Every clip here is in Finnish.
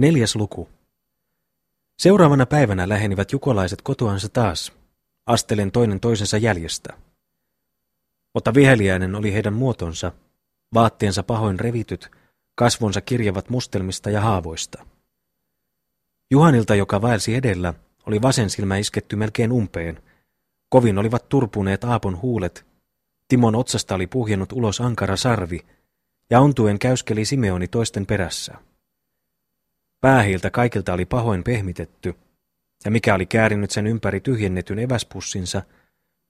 Neljäs luku. Seuraavana päivänä lähenivät jukolaiset kotoansa taas, astelen toinen toisensa jäljestä. Mutta viheliäinen oli heidän muotonsa, vaatteensa pahoin revityt, kasvonsa kirjavat mustelmista ja haavoista. Juhanilta, joka vaelsi edellä, oli vasen silmä isketty melkein umpeen. Kovin olivat turpuneet Aapon huulet. Timon otsasta oli puhjennut ulos ankara sarvi, ja ontuen käyskeli Simeoni toisten perässä. Päähiiltä kaikilta oli pahoin pehmitetty, ja mikä oli käärinyt sen ympäri tyhjennetyn eväspussinsa,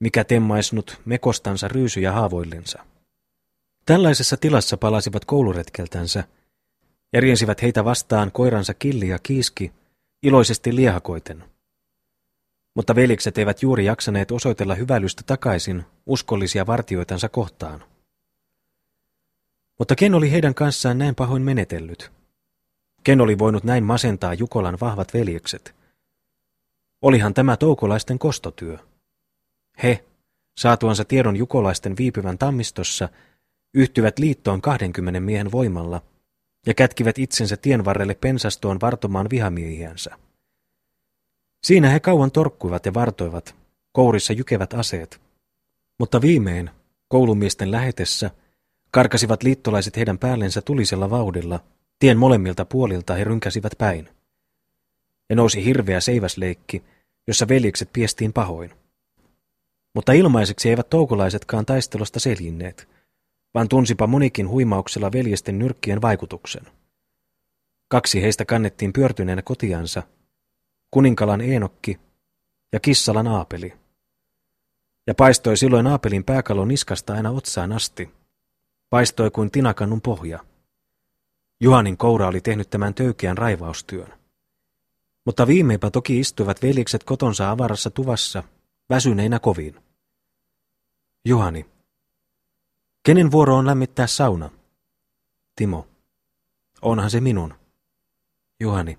mikä temmaisnut mekostansa ryysyjä haavoillensa. Tällaisessa tilassa palasivat kouluretkeltänsä, ja riensivät heitä vastaan koiransa killi ja kiiski, iloisesti liehakoiten. Mutta velikset eivät juuri jaksaneet osoitella hyvälystä takaisin uskollisia vartioitansa kohtaan. Mutta ken oli heidän kanssaan näin pahoin menetellyt? Ken oli voinut näin masentaa Jukolan vahvat veljekset? Olihan tämä toukolaisten kostotyö. He, saatuansa tiedon jukolaisten viipyvän tammistossa, yhtyvät liittoon kahdenkymmenen miehen voimalla ja kätkivät itsensä tien varrelle pensastoon vartomaan vihamiehiänsä. Siinä he kauan torkkuivat ja vartoivat, kourissa jykevät aseet. Mutta viimein, koulumiesten lähetessä, karkasivat liittolaiset heidän päällensä tulisella vauhdilla – Tien molemmilta puolilta he rynkäsivät päin. Ja nousi hirveä seiväsleikki, jossa veljekset piestiin pahoin. Mutta ilmaiseksi eivät toukolaisetkaan taistelusta seljinneet, vaan tunsipa monikin huimauksella veljesten nyrkkien vaikutuksen. Kaksi heistä kannettiin pyörtyneenä kotiansa, kuninkalan Eenokki ja kissalan Aapeli. Ja paistoi silloin Aapelin pääkalon niskasta aina otsaan asti. Paistoi kuin tinakannun pohja. Juhanin koura oli tehnyt tämän töykeän raivaustyön. Mutta viimeipä toki istuivat veljekset kotonsa avarassa tuvassa, väsyneinä kovin. Juhani. Kenen vuoro on lämmittää sauna? Timo. Onhan se minun. Juhani.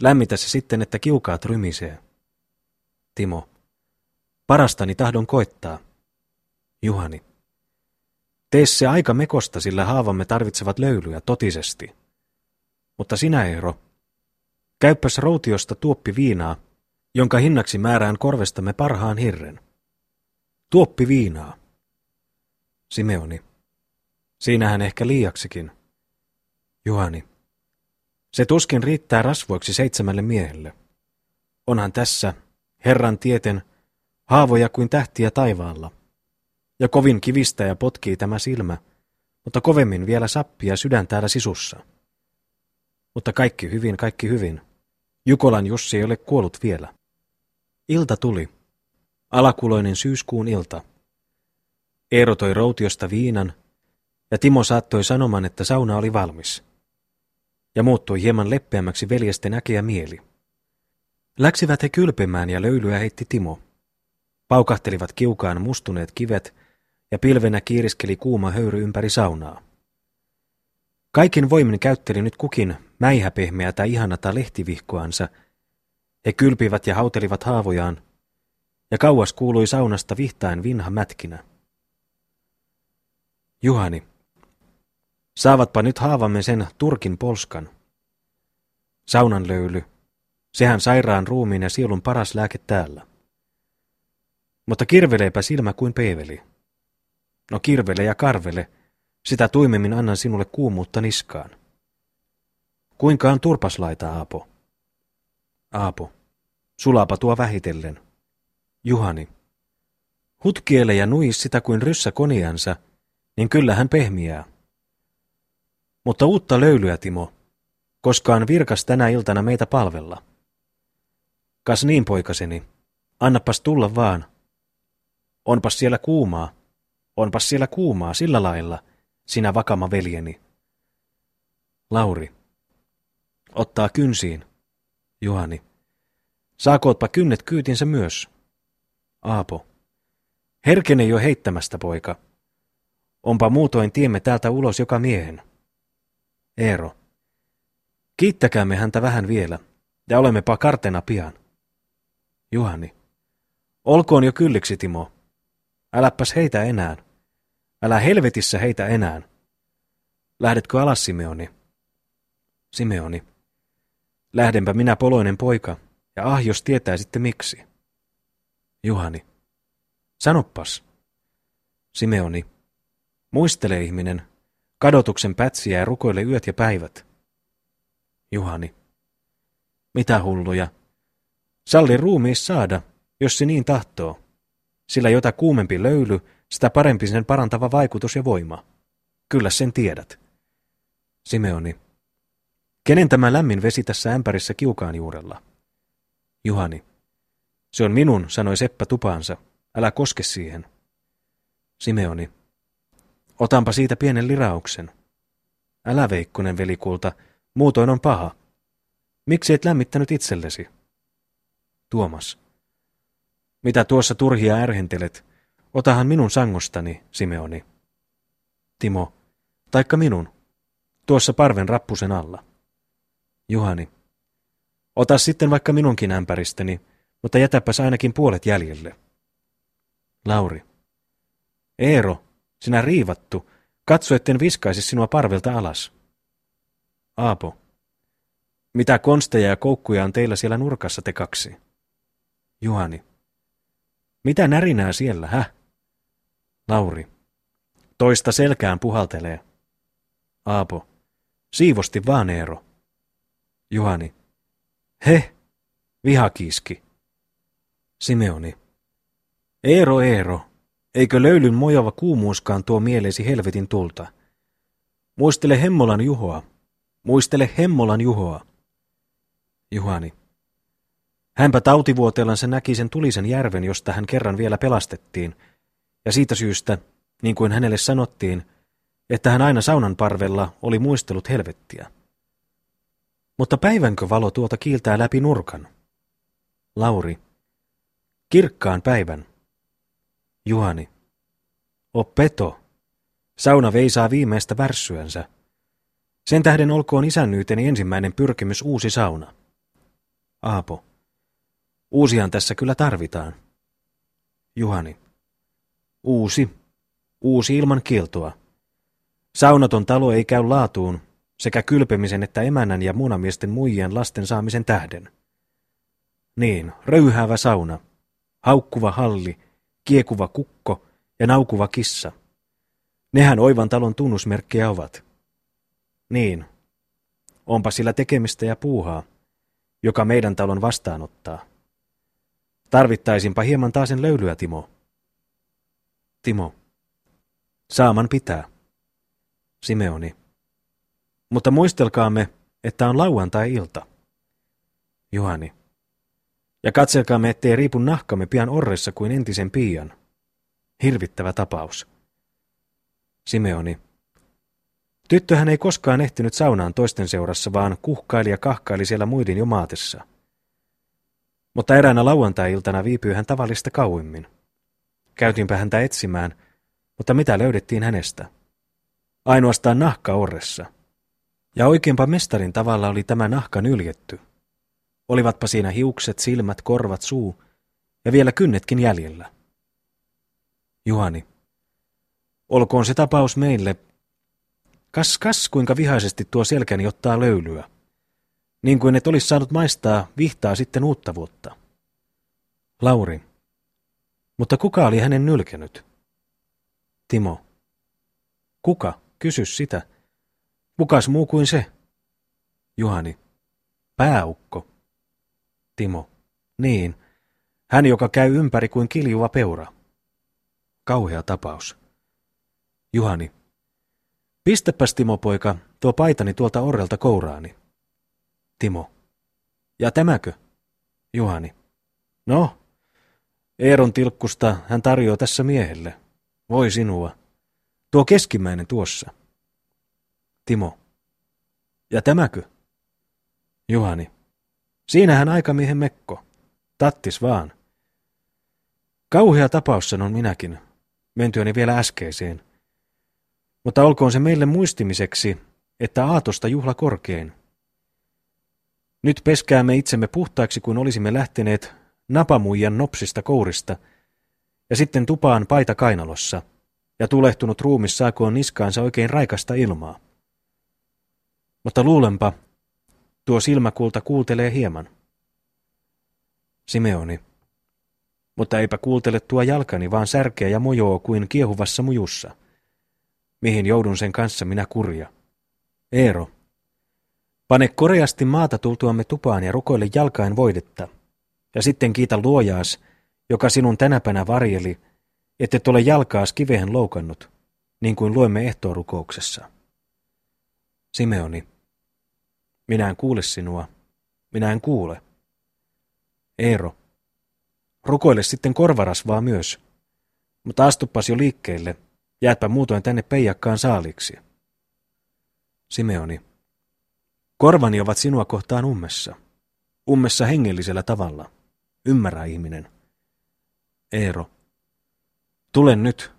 Lämmitä se sitten, että kiukaat rymisee. Timo. Parastani tahdon koittaa. Juhani. Tee se aika mekosta, sillä haavamme tarvitsevat löylyä totisesti. Mutta sinä, Eero, käyppäs routiosta tuoppi viinaa, jonka hinnaksi määrään korvestamme parhaan hirren. Tuoppi viinaa. Simeoni. Siinähän ehkä liiaksikin. Juhani. Se tuskin riittää rasvoiksi seitsemälle miehelle. Onhan tässä, Herran tieten, haavoja kuin tähtiä taivaalla. Ja kovin kivistä ja potkii tämä silmä, mutta kovemmin vielä sappia sydän täällä sisussa. Mutta kaikki hyvin, kaikki hyvin. Jukolan Jussi ei ole kuollut vielä. Ilta tuli. Alakuloinen syyskuun ilta. Eero toi routiosta viinan, ja Timo saattoi sanoman, että sauna oli valmis. Ja muuttui hieman leppeämmäksi veljesten äkeä mieli. Läksivät he kylpemään ja löylyä heitti Timo. Paukahtelivat kiukaan mustuneet kivet ja pilvenä kiiriskeli kuuma höyry ympäri saunaa. Kaikin voimin käytteli nyt kukin mäihäpehmeätä ihanata lehtivihkoansa. He kylpivät ja hautelivat haavojaan, ja kauas kuului saunasta vihtain vinha mätkinä. Juhani, saavatpa nyt haavamme sen turkin polskan. Saunan löyly, sehän sairaan ruumiin ja sielun paras lääke täällä. Mutta kirveleepä silmä kuin peeveli. No kirvele ja karvele, sitä tuimemmin annan sinulle kuumuutta niskaan. Kuinka on turpaslaita, Aapo? Aapo, sulapa tuo vähitellen. Juhani, hutkiele ja nui sitä kuin ryssä koniansa, niin kyllä hän pehmiää. Mutta uutta löylyä, Timo, koska on virkas tänä iltana meitä palvella. Kas niin, poikaseni, annapas tulla vaan. Onpas siellä kuumaa. Onpas siellä kuumaa sillä lailla, sinä vakama veljeni. Lauri. Ottaa kynsiin. Juhani. Saakootpa kynnet kyytinsä myös. Aapo. Herkene jo heittämästä, poika. Onpa muutoin tiemme täältä ulos joka miehen. Eero. Kiittäkäämme häntä vähän vielä, ja olemmepa kartena pian. Juhani. Olkoon jo kylliksi, Timo. Äläpäs heitä enää. Älä helvetissä heitä enää. Lähdetkö alas, Simeoni? Simeoni. Lähdenpä minä poloinen poika, ja ah jos tietää sitten miksi. Juhani. Sanoppas. Simeoni. Muistele ihminen, kadotuksen pätsiä ja rukoile yöt ja päivät. Juhani. Mitä hulluja? Salli ruumiis saada, jos se niin tahtoo. Sillä jota kuumempi löyly, sitä parempi sen parantava vaikutus ja voima. Kyllä sen tiedät. Simeoni. Kenen tämä lämmin vesi tässä ämpärissä kiukaan juurella? Juhani. Se on minun, sanoi Seppä tupaansa. Älä koske siihen. Simeoni. Otanpa siitä pienen lirauksen. Älä Veikkonen, velikulta, muutoin on paha. Miksi et lämmittänyt itsellesi? Tuomas. Mitä tuossa turhia ärhentelet? Otahan minun sangostani, Simeoni. Timo. Taikka minun. Tuossa parven rappusen alla. Juhani. Ota sitten vaikka minunkin ämpäristäni, mutta jätäpäs ainakin puolet jäljelle. Lauri. Eero, sinä riivattu, katso etten viskaisi sinua parvelta alas. Aapo. Mitä konsteja ja koukkuja on teillä siellä nurkassa te kaksi? Juhani. Mitä närinää siellä, hä? Lauri. Toista selkään puhaltelee. Aapo. Siivosti vaan Eero. Juhani. He, vihakiiski. Simeoni. Eero, Eero, eikö löylyn mojava kuumuuskaan tuo mieleesi helvetin tulta? Muistele Hemmolan Juhoa. Muistele Hemmolan Juhoa. Juhani. Hänpä tautivuoteellansa näki sen tulisen järven, josta hän kerran vielä pelastettiin, ja siitä syystä, niin kuin hänelle sanottiin, että hän aina saunan parvella oli muistellut helvettiä. Mutta päivänkö valo tuota kiiltää läpi nurkan? Lauri. Kirkkaan päivän. Juhani. O peto. Sauna veisaa viimeistä värssyänsä. Sen tähden olkoon isännyyteni ensimmäinen pyrkimys uusi sauna. Aapo. Uusihan tässä kyllä tarvitaan. Juhani. Uusi. Uusi ilman kieltoa. Saunaton talo ei käy laatuun, sekä kylpemisen että emännän ja munamiesten muijien lasten saamisen tähden. Niin, röyhäävä sauna, haukkuva halli, kiekuva kukko ja naukuva kissa. Nehän oivan talon tunnusmerkkejä ovat. Niin, onpa sillä tekemistä ja puuhaa, joka meidän talon vastaanottaa. Tarvittaisinpa hieman taasen löylyä, Timo. Timo. Saaman pitää. Simeoni. Mutta muistelkaamme, että on lauantai-ilta. Juhani. Ja katselkaamme, ettei riipu nahkamme pian orressa kuin entisen piian. Hirvittävä tapaus. Simeoni. Tyttöhän ei koskaan ehtinyt saunaan toisten seurassa, vaan kuhkaili ja kahkaili siellä muiden jo maatessa. Mutta eräänä lauantai-iltana viipyi hän tavallista kauimmin. Käytiinpä häntä etsimään, mutta mitä löydettiin hänestä? Ainoastaan nahka orressa. Ja oikeinpa mestarin tavalla oli tämä nahka nyljetty. Olivatpa siinä hiukset, silmät, korvat, suu ja vielä kynnetkin jäljellä. Juhani. Olkoon se tapaus meille. Kas, kas, kuinka vihaisesti tuo selkäni ottaa löylyä. Niin kuin et olisi saanut maistaa vihtaa sitten uutta vuotta. Lauri. Mutta kuka oli hänen nylkenyt? Timo. Kuka? Kysy sitä. Kukas muu kuin se? Juhani. Pääukko. Timo. Niin. Hän, joka käy ympäri kuin kiljuva peura. Kauhea tapaus. Juhani. Pistäpäs, Timo poika, tuo paitani tuolta orrelta kouraani. Timo. Ja tämäkö? Juhani. No, Eeron tilkkusta hän tarjoaa tässä miehelle. Voi sinua. Tuo keskimmäinen tuossa. Timo. Ja tämäkö? Juhani. Siinähän aikamiehen mekko. Tattis vaan. Kauhea tapaus sanon minäkin, mentyäni vielä äskeiseen. Mutta olkoon se meille muistimiseksi, että aatosta juhla korkein. Nyt peskäämme itsemme puhtaiksi, kuin olisimme lähteneet napamuijan nopsista kourista, ja sitten tupaan paita kainalossa, ja tulehtunut ruumis saakoon niskaansa oikein raikasta ilmaa. Mutta luulenpa, Tuo silmäkulta kuultelee hieman. Simeoni. Mutta eipä kuultele tuo jalkani, vaan särkeä ja mojoo kuin kiehuvassa mujussa. Mihin joudun sen kanssa minä kurja? Eero. Pane koreasti maata tultuamme tupaan ja rukoile jalkain voidetta. Ja sitten kiitä luojaas, joka sinun tänäpänä varjeli, et ole jalkaas kivehen loukannut, niin kuin luemme ehtoorukouksessa. Simeoni. Minä en kuule sinua. Minä en kuule. Eero. Rukoile sitten korvarasvaa myös. Mutta astuppas jo liikkeelle. Jääpä muutoin tänne peijakkaan saaliksi. Simeoni. Korvani ovat sinua kohtaan ummessa. Ummessa hengellisellä tavalla. Ymmärrä ihminen. Eero. Tule nyt.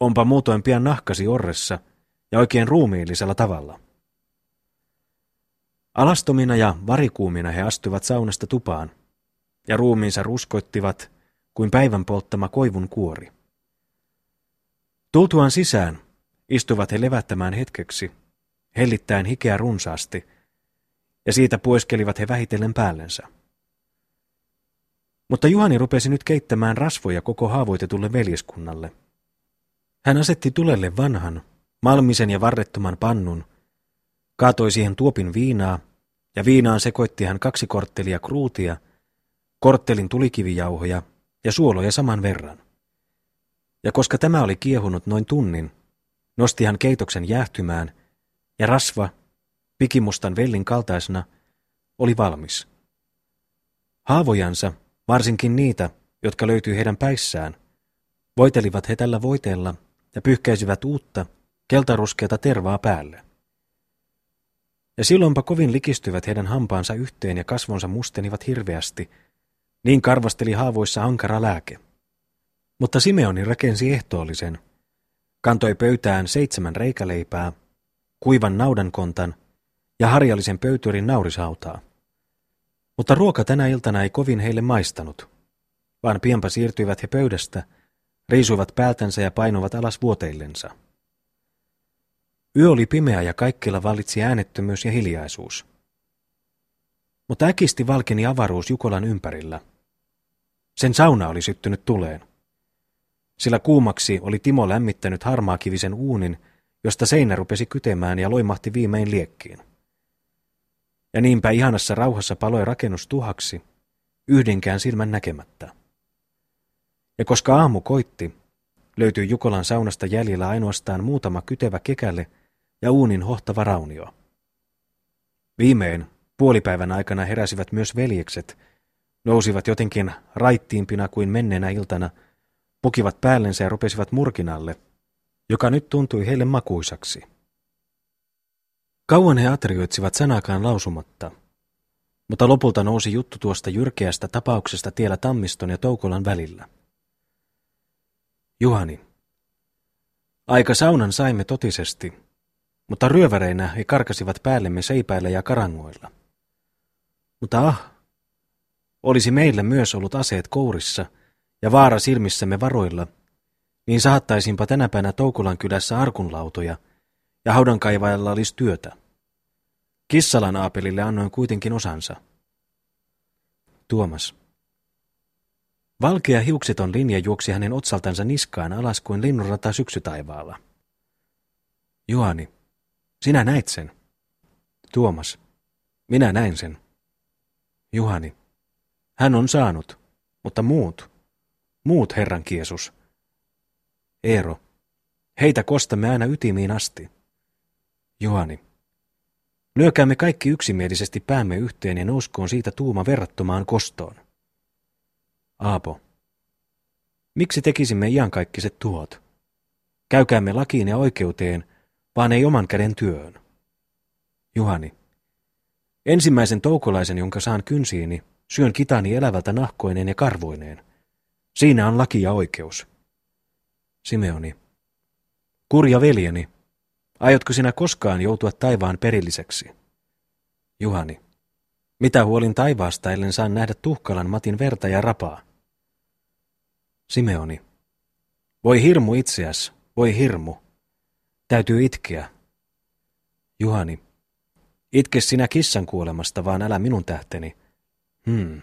Onpa muutoin pian nahkasi orressa ja oikein ruumiillisella tavalla. Alastomina ja varikuumina he astuivat saunasta tupaan, ja ruumiinsa ruskoittivat kuin päivän polttama koivun kuori. Tultuaan sisään, istuivat he levättämään hetkeksi, hellittäen hikeä runsaasti, ja siitä pueskelivat he vähitellen päällensä. Mutta Juhani rupesi nyt keittämään rasvoja koko haavoitetulle veljeskunnalle. Hän asetti tulelle vanhan, malmisen ja varrettoman pannun, kaatoi siihen tuopin viinaa, ja viinaan sekoitti hän kaksi korttelia kruutia, korttelin tulikivijauhoja ja suoloja saman verran. Ja koska tämä oli kiehunut noin tunnin, nosti hän keitoksen jäähtymään, ja rasva, pikimustan vellin kaltaisena, oli valmis. Haavojansa, varsinkin niitä, jotka löytyi heidän päissään, voitelivat he tällä voiteella ja pyyhkäisivät uutta, keltaruskeata tervaa päälle. Ja silloinpa kovin likistyvät heidän hampaansa yhteen ja kasvonsa mustenivat hirveästi, niin karvasteli haavoissa ankara lääke. Mutta Simeoni rakensi ehtoollisen, kantoi pöytään seitsemän reikäleipää, kuivan naudankontan ja harjallisen pöytyrin naurisautaa. Mutta ruoka tänä iltana ei kovin heille maistanut, vaan pienpä siirtyivät he pöydästä, riisuivat päältänsä ja painuvat alas vuoteillensa. Yö oli pimeä ja kaikkialla vallitsi äänettömyys ja hiljaisuus. Mutta äkisti valkeni avaruus Jukolan ympärillä. Sen sauna oli syttynyt tuleen. Sillä kuumaksi oli Timo lämmittänyt harmaakivisen uunin, josta seinä rupesi kytemään ja loimahti viimein liekkiin. Ja niinpä ihanassa rauhassa paloi rakennus tuhaksi, yhdenkään silmän näkemättä. Ja koska aamu koitti, löytyi Jukolan saunasta jäljellä ainoastaan muutama kytevä kekälle ja uunin hohtava raunio. Viimein puolipäivän aikana heräsivät myös veljekset, nousivat jotenkin raittiimpina kuin menneenä iltana, pukivat päällensä ja rupesivat murkinalle, joka nyt tuntui heille makuisaksi. Kauan he atrioitsivat sanakaan lausumatta, mutta lopulta nousi juttu tuosta jyrkeästä tapauksesta tiellä Tammiston ja Toukolan välillä. Juhani. Aika saunan saimme totisesti, mutta ryöväreinä he karkasivat päällemme seipäillä ja karangoilla. Mutta ah, olisi meillä myös ollut aseet kourissa ja vaara silmissämme varoilla, niin saattaisinpa tänäpänä Toukulan kylässä arkunlautoja ja haudankaivajalla olisi työtä. Kissalan aapelille annoin kuitenkin osansa. Tuomas. Valkea hiukseton linja juoksi hänen otsaltansa niskaan alas kuin linnunrata syksytaivaalla. Juani, sinä näit sen. Tuomas, minä näin sen. Juhani, hän on saanut, mutta muut, muut Herran Kiesus. Eero, heitä kostamme aina ytimiin asti. Juhani, lyökäämme kaikki yksimielisesti päämme yhteen ja nouskoon siitä tuuma verrattomaan kostoon. Aapo, miksi tekisimme iankaikkiset tuot? Käykäämme lakiin ja oikeuteen, vaan ei oman käden työhön. Juhani. Ensimmäisen toukolaisen, jonka saan kynsiini, syön kitani elävältä nahkoineen ja karvoineen. Siinä on laki ja oikeus. Simeoni. Kurja veljeni, aiotko sinä koskaan joutua taivaan perilliseksi? Juhani. Mitä huolin taivaasta, ellen saan nähdä tuhkalan Matin verta ja rapaa? Simeoni. Voi hirmu itseäs, voi hirmu. Täytyy itkeä. Juhani. Itke sinä kissan kuolemasta, vaan älä minun tähteni. Hmm.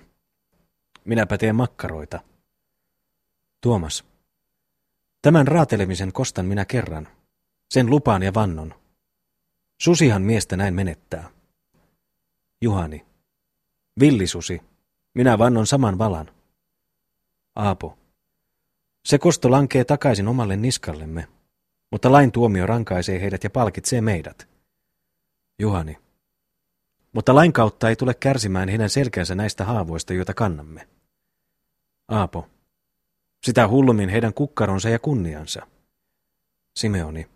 Minäpä teen makkaroita. Tuomas. Tämän raatelemisen kostan minä kerran. Sen lupaan ja vannon. Susihan miestä näin menettää. Juhani. Villisusi. Minä vannon saman valan. Aapo. Se kosto lankee takaisin omalle niskallemme, mutta lain tuomio rankaisee heidät ja palkitsee meidät. Juhani. Mutta lain kautta ei tule kärsimään heidän selkänsä näistä haavoista, joita kannamme. Aapo. Sitä hullummin heidän kukkaronsa ja kunniansa. Simeoni.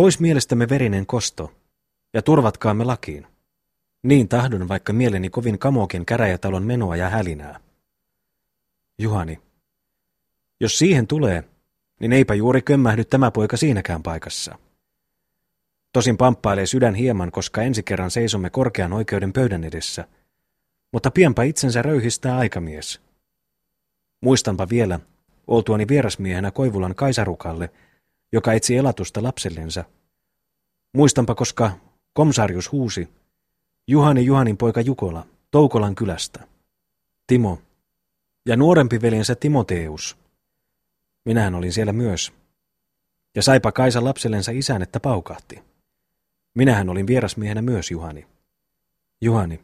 Pois mielestämme verinen kosto, ja turvatkaamme lakiin. Niin tahdon, vaikka mieleni kovin kamokin käräjätalon menoa ja hälinää. Juhani. Jos siihen tulee, niin eipä juuri kömmähdy tämä poika siinäkään paikassa. Tosin pamppailee sydän hieman, koska ensi kerran seisomme korkean oikeuden pöydän edessä, mutta pienpä itsensä röyhistää aikamies. Muistanpa vielä, oltuani vierasmiehenä Koivulan Kaisarukalle, joka etsi elatusta lapsellensa. Muistanpa, koska komsarius huusi, Juhani Juhanin poika Jukola, Toukolan kylästä. Timo. Ja nuorempi veljensä Timoteus. Minähän olin siellä myös. Ja saipa Kaisa lapsellensa isän, että paukahti. Minähän olin vierasmiehenä myös, Juhani. Juhani.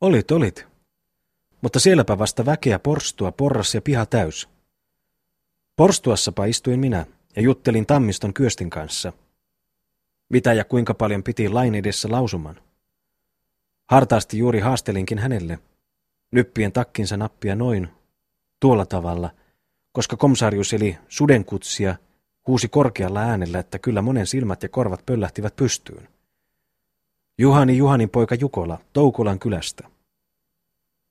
Olit, olit. Mutta sielläpä vasta väkeä porstua, porras ja piha täys. Porstuassapa istuin minä ja juttelin Tammiston Kyöstin kanssa. Mitä ja kuinka paljon piti lain edessä lausuman. Hartaasti juuri haastelinkin hänelle, nyppien takkinsa nappia noin, tuolla tavalla, koska komsarius eli sudenkutsia huusi korkealla äänellä, että kyllä monen silmät ja korvat pöllähtivät pystyyn. Juhani Juhanin poika Jukola, Toukolan kylästä.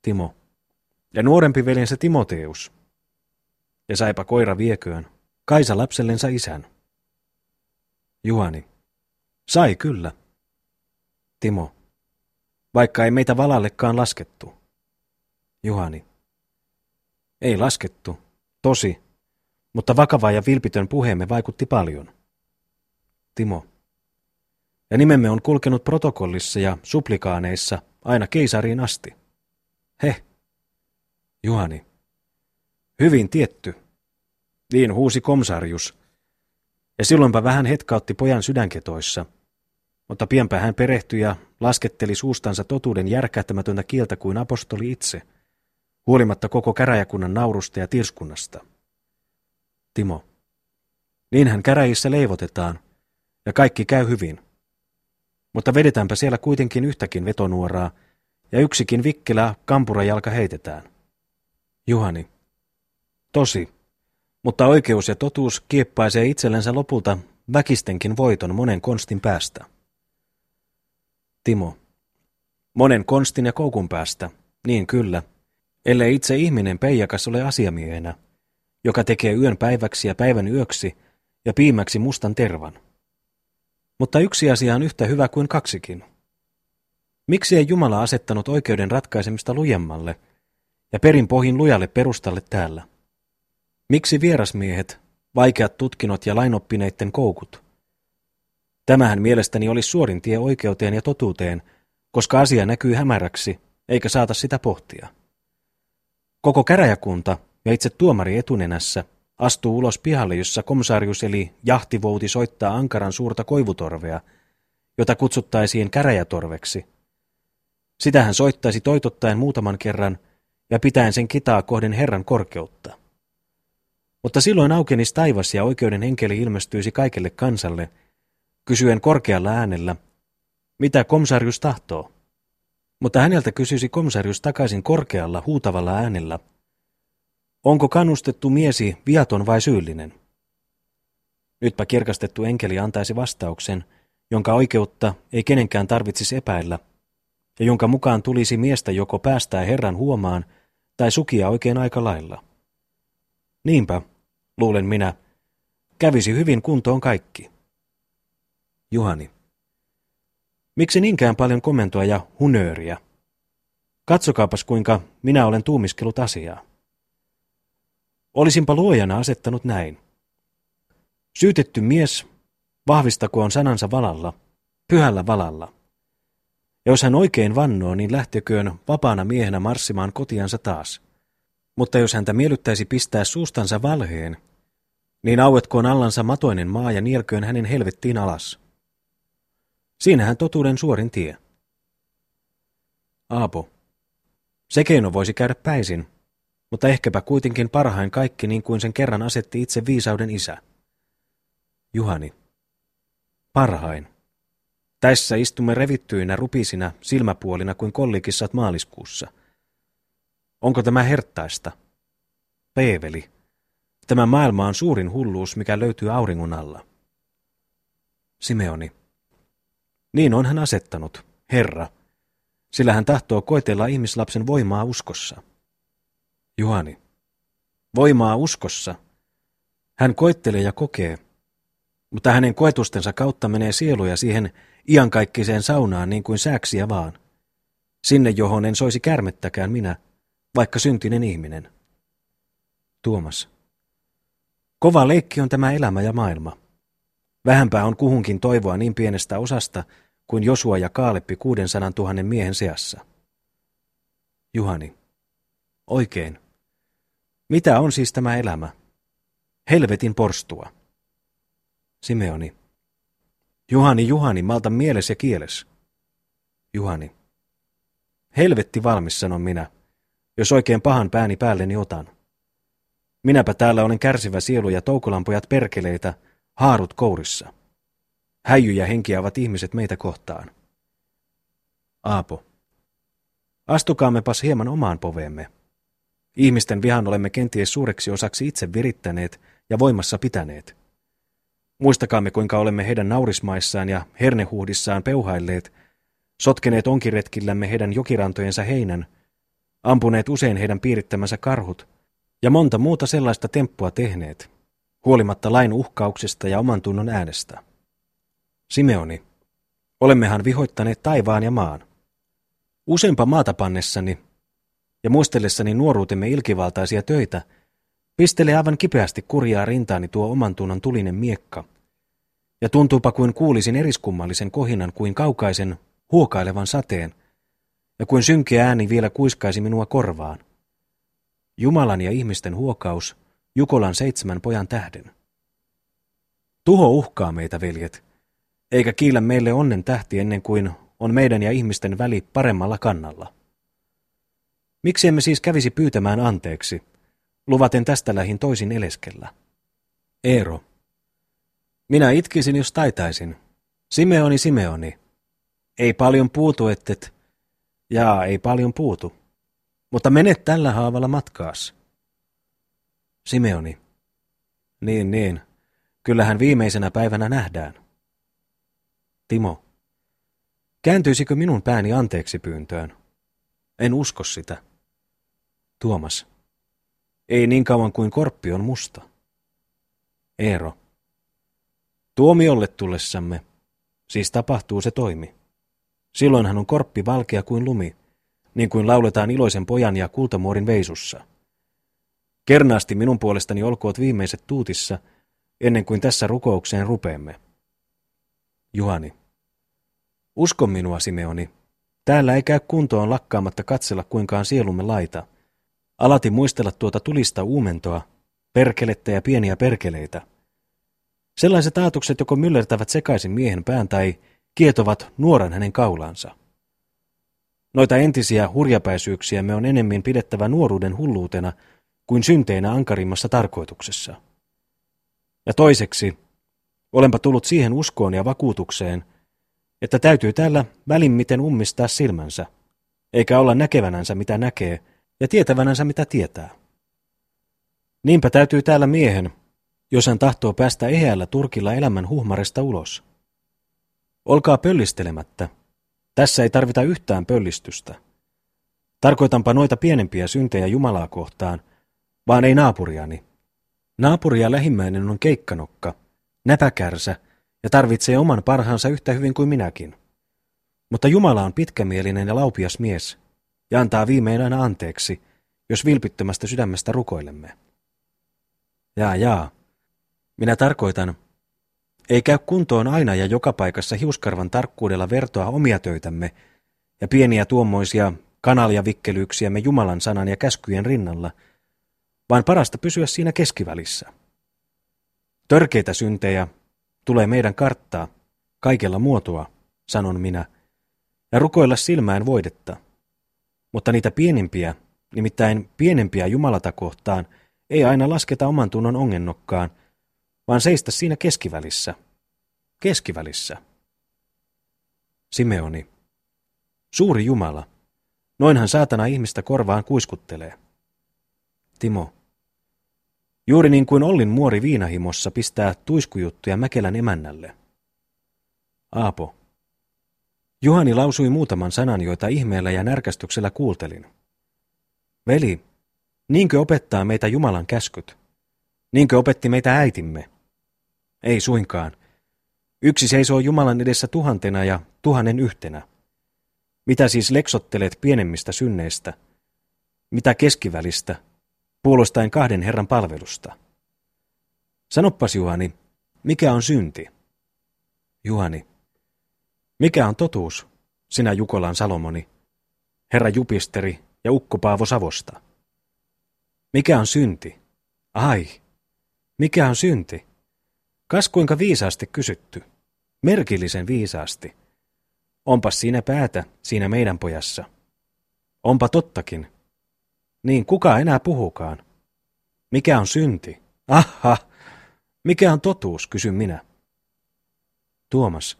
Timo. Ja nuorempi veljensä Timoteus. Ja saipa koira vieköön, Kaisa lapsellensa isän. Juhani. Sai kyllä. Timo. Vaikka ei meitä valallekaan laskettu. Juhani. Ei laskettu, tosi, mutta vakava ja vilpitön puheemme vaikutti paljon. Timo. Ja nimemme on kulkenut protokollissa ja suplikaaneissa aina keisariin asti. He. Juhani. Hyvin tietty. Niin huusi komsarius. Ja silloinpa vähän hetkautti pojan sydänketoissa. Mutta pienpä hän perehtyi ja lasketteli suustansa totuuden järkähtämätöntä kieltä kuin apostoli itse, huolimatta koko käräjäkunnan naurusta ja tirskunnasta. Timo. Niinhän käräjissä leivotetaan, ja kaikki käy hyvin. Mutta vedetäänpä siellä kuitenkin yhtäkin vetonuoraa, ja yksikin vikkelä kampurajalka heitetään. Juhani. Tosi, mutta oikeus ja totuus kieppaisee itsellensä lopulta väkistenkin voiton monen konstin päästä. Timo. Monen konstin ja koukun päästä, niin kyllä, ellei itse ihminen peijakas ole asiamiehenä, joka tekee yön päiväksi ja päivän yöksi ja piimäksi mustan tervan. Mutta yksi asia on yhtä hyvä kuin kaksikin. Miksi ei Jumala asettanut oikeuden ratkaisemista lujemmalle ja perin pohjin lujalle perustalle täällä? Miksi vierasmiehet, vaikeat tutkinot ja lainoppineiden koukut? Tämähän mielestäni olisi suorin tie oikeuteen ja totuuteen, koska asia näkyy hämäräksi, eikä saata sitä pohtia. Koko käräjäkunta ja itse tuomari etunenässä astuu ulos pihalle, jossa komsarius eli jahtivouti soittaa ankaran suurta koivutorvea, jota kutsuttaisiin käräjätorveksi. Sitä hän soittaisi toitottaen muutaman kerran ja pitäen sen kitaa kohden Herran korkeutta. Mutta silloin aukenisi taivas ja oikeuden enkeli ilmestyisi kaikelle kansalle, kysyen korkealla äänellä, mitä komsarius tahtoo. Mutta häneltä kysyisi komsarius takaisin korkealla huutavalla äänellä, onko kannustettu miesi viaton vai syyllinen? Nytpä kirkastettu enkeli antaisi vastauksen, jonka oikeutta ei kenenkään tarvitsisi epäillä, ja jonka mukaan tulisi miestä joko päästää Herran huomaan tai sukia oikein aika lailla. Niinpä, luulen minä, kävisi hyvin kuntoon kaikki. Juhani. Miksi niinkään paljon komentoa ja hunööriä? Katsokaapas kuinka minä olen tuumiskellut asiaa. Olisinpa luojana asettanut näin. Syytetty mies, vahvistakoon sanansa valalla, pyhällä valalla, Ja jos hän oikein vannoo, niin lähteköön vapaana miehenä marssimaan kotiansa taas. Mutta jos häntä miellyttäisi pistää suustansa valheen, niin auetkoon allansa matoinen maa ja nielköön hänen helvettiin alas. Siinähän totuuden suorin tie. Aapo. Se keino voisi käydä päisin, mutta ehkäpä kuitenkin parhain kaikki niin kuin sen kerran asetti itse viisauden isä. Juhani. Parhain. Tässä istumme revittyinä rupisina silmäpuolina kuin kollikissat maaliskuussa. Onko tämä herttaista? Peeveli. Tämä maailma on suurin hulluus, mikä löytyy auringon alla. Simeoni. Niin on hän asettanut, Herra, sillä hän tahtoo koetella ihmislapsen voimaa uskossa. Juhani. Voimaa uskossa. Hän koettelee ja kokee, mutta hänen koetustensa kautta menee sieluja siihen iankaikkiseen saunaan niin kuin sääksiä vaan. Sinne, johon en soisi kärmettäkään minä, vaikka syntinen ihminen. Tuomas. Kova leikki on tämä elämä ja maailma. Vähämpää on kuhunkin toivoa niin pienestä osasta kuin Josua ja Kaaleppi 600 000 miehen seassa. Juhani. Oikein. Mitä on siis tämä elämä? Helvetin porstua. Simeoni. Juhani, Juhani, malta mieles ja kieles. Juhani. Helvetti valmis, sanon minä, jos oikein pahan pääni päälleni otan. Minäpä täällä olen kärsivä sielu ja toukolampojat perkeleitä, haarut kourissa. Häijyjä henkiä ovat ihmiset meitä kohtaan. Aapo. Astukaammepas hieman omaan poveemme. Ihmisten vihan olemme kenties suureksi osaksi itse virittäneet ja voimassa pitäneet. Muistakaamme, kuinka olemme heidän naurismaissaan ja hernehuhdissaan peuhailleet, sotkeneet onkiretkillämme heidän jokirantojensa heinän, ampuneet usein heidän piirittämänsä karhut ja monta muuta sellaista temppua tehneet, huolimatta lain uhkauksesta ja oman tunnon äänestä. Simeoni, olemmehan vihoittaneet taivaan ja maan. Useampa maata pannessani ja muistellessani nuoruutemme ilkivaltaisia töitä, pistelee aivan kipeästi kurjaa rintaani tuo oman tunnon tulinen miekka. Ja tuntuupa kuin kuulisin eriskummallisen kohinan kuin kaukaisen, huokailevan sateen, ja kuin synkeä ääni vielä kuiskaisi minua korvaan. Jumalan ja ihmisten huokaus, Jukolan seitsemän pojan tähden. Tuho uhkaa meitä, veljet, eikä kiillä meille onnen tähti ennen kuin on meidän ja ihmisten väli paremmalla kannalla. Miksi emme siis kävisi pyytämään anteeksi, luvaten tästä lähin toisin eleskellä? Eero. Minä itkisin, jos taitaisin. Simeoni, Simeoni. Ei paljon puutu, ettet. Jaa, ei paljon puutu. Mutta menet tällä haavalla matkaas. Simeoni. Niin, niin. Kyllähän viimeisenä päivänä nähdään. Timo. Kääntyisikö minun pääni anteeksi pyyntöön? En usko sitä. Tuomas. Ei niin kauan kuin korppi on musta. Eero. Tuomiolle tullessamme, siis tapahtuu se toimi. Silloinhan on korppi valkea kuin lumi, niin kuin lauletaan iloisen pojan ja kultamuorin veisussa. Kernaasti minun puolestani olkoot viimeiset tuutissa, ennen kuin tässä rukoukseen rupeemme. Juhani. Usko minua, Simeoni. Täällä ei käy kuntoon lakkaamatta katsella kuinkaan sielumme laita. Alati muistella tuota tulista uumentoa, perkelettä ja pieniä perkeleitä. Sellaiset ajatukset joko myllertävät sekaisin miehen pään tai kietovat nuoran hänen kaulaansa. Noita entisiä hurjapäisyyksiä me on enemmän pidettävä nuoruuden hulluutena kuin synteinä ankarimmassa tarkoituksessa. Ja toiseksi, olenpa tullut siihen uskoon ja vakuutukseen, että täytyy täällä välimmiten ummistaa silmänsä, eikä olla näkevänänsä mitä näkee ja tietävänänsä mitä tietää. Niinpä täytyy täällä miehen, jos hän tahtoo päästä eheällä turkilla elämän huhmaresta ulos. Olkaa pöllistelemättä. Tässä ei tarvita yhtään pöllistystä. Tarkoitanpa noita pienempiä syntejä Jumalaa kohtaan, vaan ei naapuriani. Naapuria lähimmäinen on keikkanokka, näpäkärsä ja tarvitsee oman parhaansa yhtä hyvin kuin minäkin. Mutta Jumala on pitkämielinen ja laupias mies ja antaa viimein aina anteeksi, jos vilpittömästä sydämestä rukoilemme. Jaa, jaa. Minä tarkoitan, ei käy kuntoon aina ja joka paikassa hiuskarvan tarkkuudella vertoa omia töitämme, ja pieniä tuommoisia kanalia vikkelyyksiämme Jumalan sanan ja käskyjen rinnalla, vaan parasta pysyä siinä keskivälissä. Törkeitä syntejä tulee meidän karttaa, kaikella muotoa, sanon minä, ja rukoilla silmään voidetta. Mutta niitä pienimpiä, nimittäin pienempiä Jumalata kohtaan, ei aina lasketa oman tunnon ongennokkaan, vaan seistä siinä keskivälissä. Keskivälissä. Simeoni. Suuri Jumala. Noinhan saatana ihmistä korvaan kuiskuttelee. Timo. Juuri niin kuin Ollin muori viinahimossa pistää tuiskujuttuja Mäkelän emännälle. Aapo. Juhani lausui muutaman sanan, joita ihmeellä ja närkästyksellä kuultelin. Veli, niinkö opettaa meitä Jumalan käskyt? Niinkö opetti meitä äitimme? Ei suinkaan. Yksi seisoo Jumalan edessä tuhantena ja tuhannen yhtenä. Mitä siis leksottelet pienemmistä synneistä? Mitä keskivälistä? Puolustaen kahden Herran palvelusta. Sanoppas Juhani, mikä on synti? Juhani, mikä on totuus, sinä Jukolan Salomoni, Herra Jupisteri ja Ukko Paavo Savosta? Mikä on synti? Ai, mikä on synti? Kas kuinka viisaasti kysytty. Merkillisen viisaasti. Onpas siinä päätä, siinä meidän pojassa. Onpa tottakin. Niin kuka enää puhukaan? Mikä on synti? Aha! Mikä on totuus, kysyn minä. Tuomas.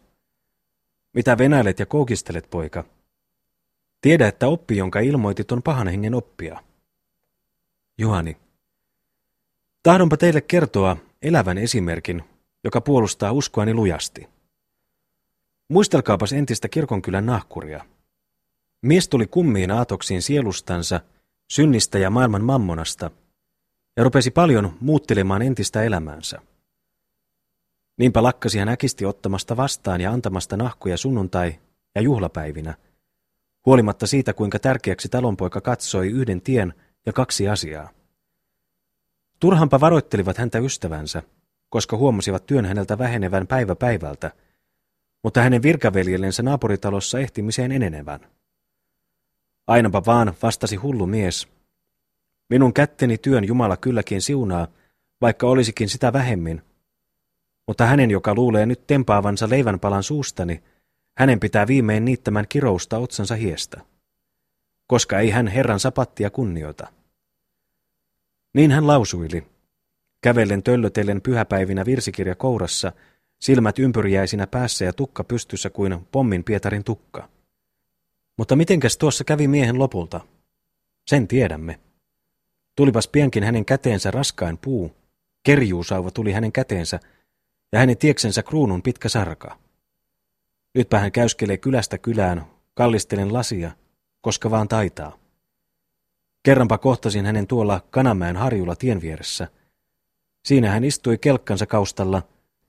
Mitä venäilet ja koukistelet, poika? Tiedä, että oppi, jonka ilmoitit, on pahan hengen oppia. Juhani. Tahdonpa teille kertoa elävän esimerkin, joka puolustaa uskoani lujasti. Muistelkaapas entistä kirkonkylän nahkuria. Mies tuli kummiin aatoksiin sielustansa, synnistä ja maailman mammonasta, ja rupesi paljon muuttelemaan entistä elämäänsä. Niinpä lakkasi hän äkisti ottamasta vastaan ja antamasta nahkuja sunnuntai- ja juhlapäivinä, huolimatta siitä kuinka tärkeäksi talonpoika katsoi yhden tien ja kaksi asiaa. Turhanpa varoittelivat häntä ystävänsä, koska huomasivat työn häneltä vähenevän päivä päivältä, mutta hänen virkaveljellensä naapuritalossa ehtimiseen enenevän. Ainapa vaan vastasi hullu mies. Minun kätteni työn Jumala kylläkin siunaa, vaikka olisikin sitä vähemmin. Mutta hänen, joka luulee nyt tempaavansa leivänpalan suustani, hänen pitää viimein niittämään kirousta otsansa hiestä. Koska ei hän Herran sapattia kunnioita. Niin hän lausuili, kävellen töllötellen pyhäpäivinä virsikirja kourassa, silmät ympyriäisinä päässä ja tukka pystyssä kuin pommin Pietarin tukka. Mutta mitenkäs tuossa kävi miehen lopulta? Sen tiedämme. Tulipas piankin hänen käteensä raskain puu, kerjuusauva tuli hänen käteensä, ja hänen tieksensä kruunun pitkä sarka. Nytpä hän käyskelee kylästä kylään, kallistelen lasia, koska vaan taitaa. Kerranpa kohtasin hänen tuolla Kanamäen harjulla tien vieressä. Siinä hän istui kelkkansa kaustalla,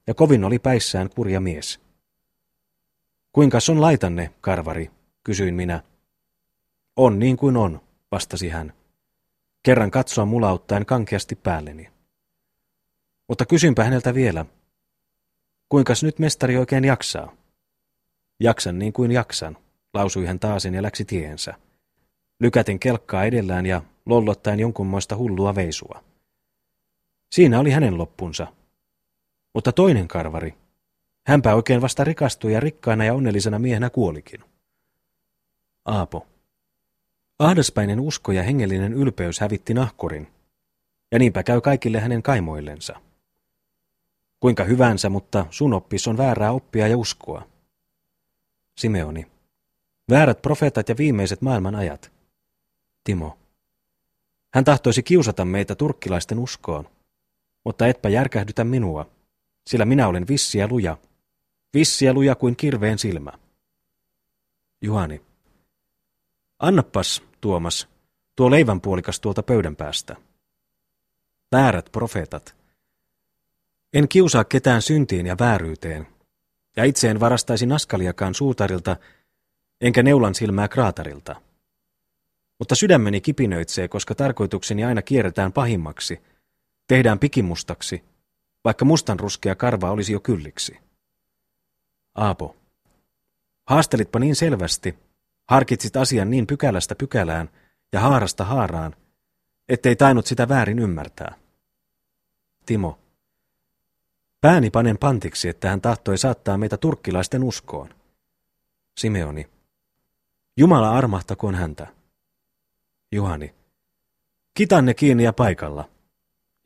ja kovin oli päissään kurja mies. Kuinka on laitanne, karvari, kysyin minä. On niin kuin on, vastasi hän. Kerran katsoa mulauttaen kankeasti päälleni. Mutta kysynpä häneltä vielä. Kuinkas nyt mestari oikein jaksaa? Jaksan niin kuin jaksan, lausui hän taasen ja läksi tiensä. Lykäten kelkkaa edellään ja lollottaen jonkunmoista hullua veisua. Siinä oli hänen loppunsa. Mutta toinen karvari, hänpä oikein vasta rikastui ja rikkaana ja onnellisena miehenä kuolikin. Aapo. Ahdaspäinen usko ja hengellinen ylpeys hävitti nahkurin, ja niinpä käy kaikille hänen kaimoillensa. Kuinka hyvänsä, mutta sun oppis on väärää oppia ja uskoa. Simeoni. Väärät profeetat ja viimeiset maailman ajat. Timo. Hän tahtoisi kiusata meitä turkkilaisten uskoon, mutta etpä järkähdytä minua, sillä minä olen vissiä luja, vissiä luja kuin kirveen silmä. Juhani. Annapas, Tuomas, tuo leivänpuolikas tuolta pöydän päästä. Väärät profeetat. En kiusaa ketään syntiin ja vääryyteen, ja itse en varastaisi naskaliakaan suutarilta, enkä neulan silmää kraatarilta. Mutta sydämeni kipinöitsee, koska tarkoitukseni aina kierretään pahimmaksi, tehdään pikimustaksi, vaikka mustan ruskea karva olisi jo kylliksi. Aapo. Haastelitpa niin selvästi, Harkitsit asian niin pykälästä pykälään ja haarasta haaraan, ettei tainnut sitä väärin ymmärtää. Timo. Pääni panen pantiksi, että hän tahtoi saattaa meitä turkkilaisten uskoon. Simeoni. Jumala armahtakoon häntä. Juhani. Kitanne kiinni ja paikalla.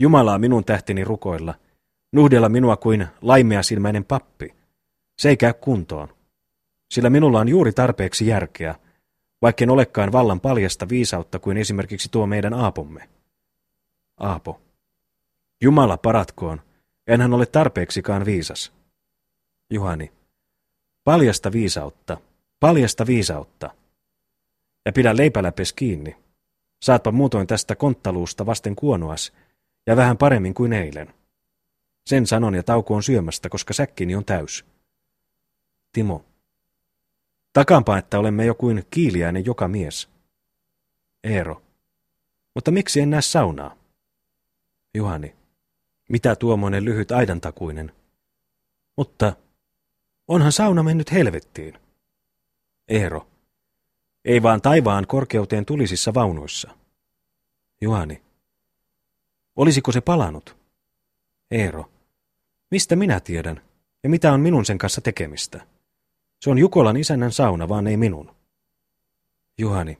Jumalaa minun tähtini rukoilla. Nuhdella minua kuin laimeasilmäinen pappi. Se ei käy kuntoon. Sillä minulla on juuri tarpeeksi järkeä, vaikken olekaan vallan paljasta viisautta kuin esimerkiksi tuo meidän Aapomme. Aapo. Jumala paratkoon, enhän ole tarpeeksikaan viisas. Juhani. Paljasta viisautta, paljasta viisautta. Ja pidä leipäläpes kiinni. Saatpa muutoin tästä konttaluusta vasten kuonoas, ja vähän paremmin kuin eilen. Sen sanon ja tauko on syömästä, koska säkkini on täys. Timo. Takanpa, että olemme jo kuin kiiliäinen joka mies. Eero. Mutta miksi en näe saunaa? Juhani. Mitä tuommoinen lyhyt aidantakuinen? Mutta onhan sauna mennyt helvettiin. Eero. Ei vaan taivaan korkeuteen tulisissa vaunuissa. Juhani. Olisiko se palannut? Eero. Mistä minä tiedän? Ja mitä on minun sen kanssa tekemistä? Se on Jukolan isännän sauna, vaan ei minun. Juhani.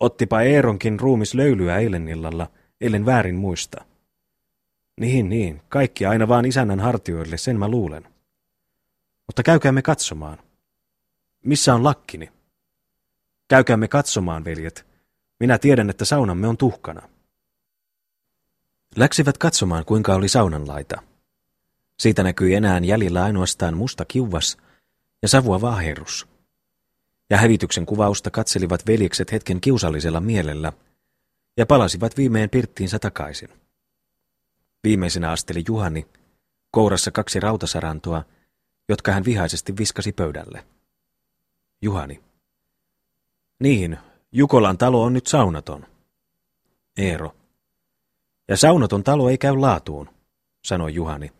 Ottipa Eeronkin ruumis löylyä eilen illalla, ellen väärin muista. Niin, niin, kaikki aina vaan isännän hartioille, sen mä luulen. Mutta käykäämme katsomaan. Missä on lakkini? Käykäämme katsomaan, veljet. Minä tiedän, että saunamme on tuhkana. Läksivät katsomaan, kuinka oli saunanlaita. Siitä näkyi enää jäljellä ainoastaan musta kiuvas ja savua vaaherus. Ja hävityksen kuvausta katselivat veljekset hetken kiusallisella mielellä ja palasivat viimein pirttiinsä takaisin. Viimeisenä asteli Juhani, kourassa kaksi rautasarantoa, jotka hän vihaisesti viskasi pöydälle. Juhani. Niin, Jukolan talo on nyt saunaton. Eero. Ja saunaton talo ei käy laatuun, sanoi Juhani.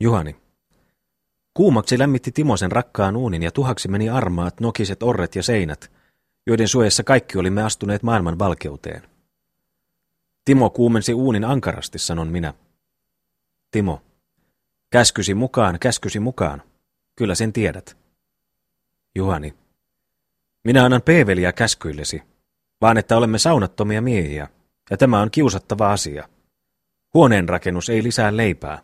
Juhani. Kuumaksi lämmitti Timosen rakkaan uunin ja tuhaksi meni armaat, nokiset orret ja seinät, joiden suojassa kaikki olimme astuneet maailman valkeuteen. Timo kuumensi uunin ankarasti, sanon minä. Timo. Käskysi mukaan, käskysi mukaan. Kyllä sen tiedät. Juhani. Minä annan peeveliä käskyillesi, vaan että olemme saunattomia miehiä, ja tämä on kiusattava asia. Huoneen rakennus ei lisää leipää.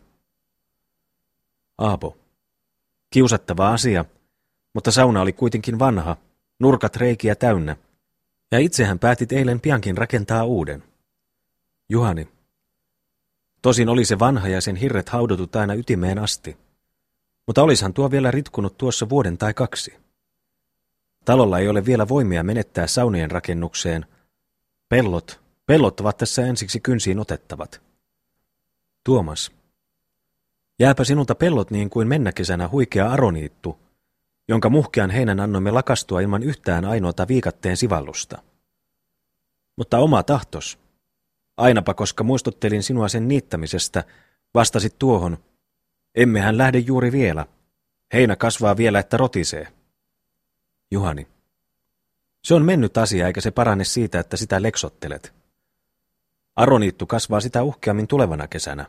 Aapo. Kiusattava asia, mutta sauna oli kuitenkin vanha, nurkat reikiä täynnä, ja itsehän päätit eilen piankin rakentaa uuden. Juhani. Tosin oli se vanha ja sen hirret haudotut aina ytimeen asti, mutta olishan tuo vielä ritkunut tuossa vuoden tai kaksi. Talolla ei ole vielä voimia menettää saunien rakennukseen. Pellot, pellot ovat tässä ensiksi kynsiin otettavat. Tuomas. Jääpä sinulta pellot niin kuin mennä kesänä huikea aroniittu, jonka muhkean heinän annoimme lakastua ilman yhtään ainoata viikatteen sivallusta. Mutta oma tahtos. Ainapa koska muistuttelin sinua sen niittämisestä, vastasit tuohon. Emmehän lähde juuri vielä. Heinä kasvaa vielä, että rotisee. Juhani. Se on mennyt asia, eikä se parane siitä, että sitä leksottelet. Aroniittu kasvaa sitä uhkeammin tulevana kesänä.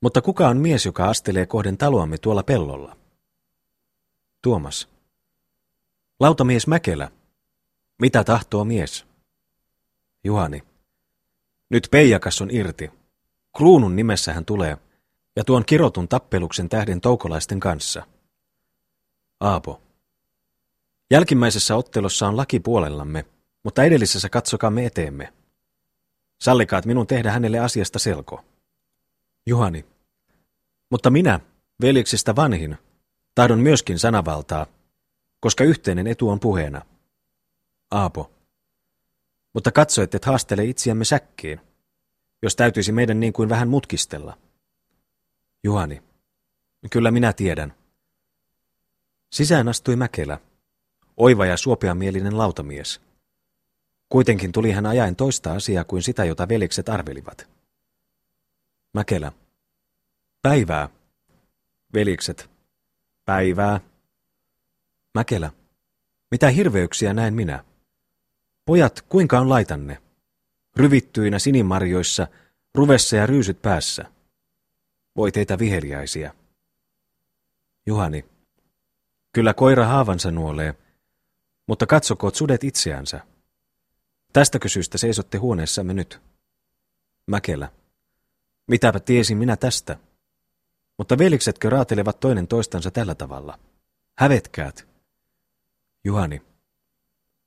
Mutta kuka on mies, joka astelee kohden taloamme tuolla pellolla? Tuomas. Lautamies Mäkelä. Mitä tahtoo mies? Juhani. Nyt peijakas on irti. Kruunun nimessä hän tulee, ja tuon kirotun tappeluksen tähden toukolaisten kanssa. Aapo. Jälkimmäisessä ottelossa on laki puolellamme, mutta edellisessä katsokaamme eteemme. Sallikaat minun tehdä hänelle asiasta selko. Juhani. Mutta minä, veljeksestä vanhin, tahdon myöskin sanavaltaa, koska yhteinen etu on puheena. Aapo. Mutta katso, et haastele itseämme säkkiin, jos täytyisi meidän niin kuin vähän mutkistella. Juhani. Kyllä minä tiedän. Sisään astui Mäkelä, oiva ja suopeamielinen lautamies. Kuitenkin tuli hän ajaen toista asiaa kuin sitä, jota velikset arvelivat. Mäkelä. Päivää. Velikset. Päivää. Mäkelä. Mitä hirveyksiä näen minä? Pojat, kuinka on laitanne? Ryvittyinä sinimarjoissa, ruvessa ja ryysyt päässä. Voi teitä viheliäisiä. Juhani. Kyllä koira haavansa nuolee, mutta katsokoot sudet itseänsä. Tästäkö syystä seisotte huoneessamme nyt? Mäkelä. Mitäpä tiesin minä tästä? Mutta veliksetkö raatelevat toinen toistansa tällä tavalla? Hävetkäät. Juhani.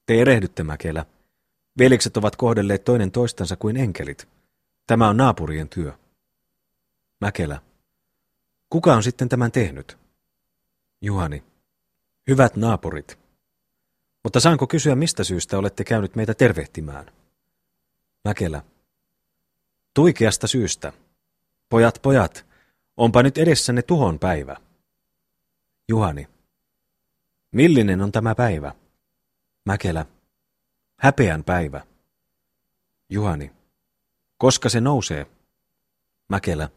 Te erehdytte, Mäkelä. Velikset ovat kohdelleet toinen toistansa kuin enkelit. Tämä on naapurien työ. Mäkelä. Kuka on sitten tämän tehnyt? Juhani. Hyvät naapurit. Mutta saanko kysyä, mistä syystä olette käynyt meitä tervehtimään? Mäkelä. Tuikeasta syystä. Pojat, pojat, onpa nyt edessänne tuhon päivä. Juhani. Millinen on tämä päivä? Mäkelä. Häpeän päivä. Juhani. Koska se nousee? Mäkelä.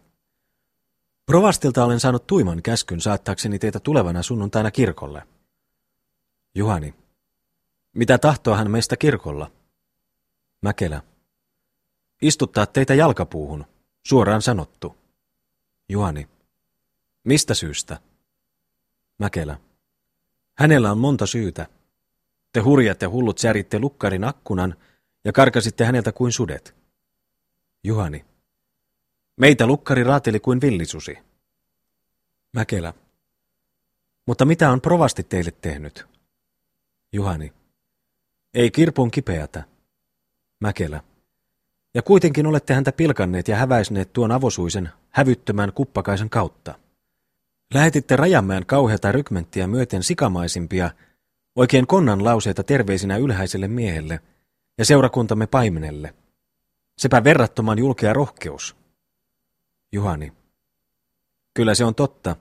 Provastilta olen saanut tuiman käskyn saattaakseni teitä tulevana sunnuntaina kirkolle. Juhani. Mitä tahtoa hän meistä kirkolla? Mäkelä. Istuttaa teitä jalkapuuhun, suoraan sanottu. Juhani. Mistä syystä? Mäkelä. Hänellä on monta syytä. Te hurjat ja hullut säritte lukkarin akkunan ja karkasitte häneltä kuin sudet. Juhani. Meitä lukkari raateli kuin villisusi. Mäkelä. Mutta mitä on provasti teille tehnyt? Juhani. Ei kirpun kipeätä. Mäkelä. Ja kuitenkin olette häntä pilkanneet ja häväisneet tuon avosuisen, hävyttömän kuppakaisen kautta. Lähetitte Rajamäen kauheata rykmenttiä myöten sikamaisimpia, oikein konnan lauseita terveisinä ylhäiselle miehelle ja seurakuntamme paimenelle. Sepä verrattoman julkea rohkeus. Juhani. Kyllä se on totta,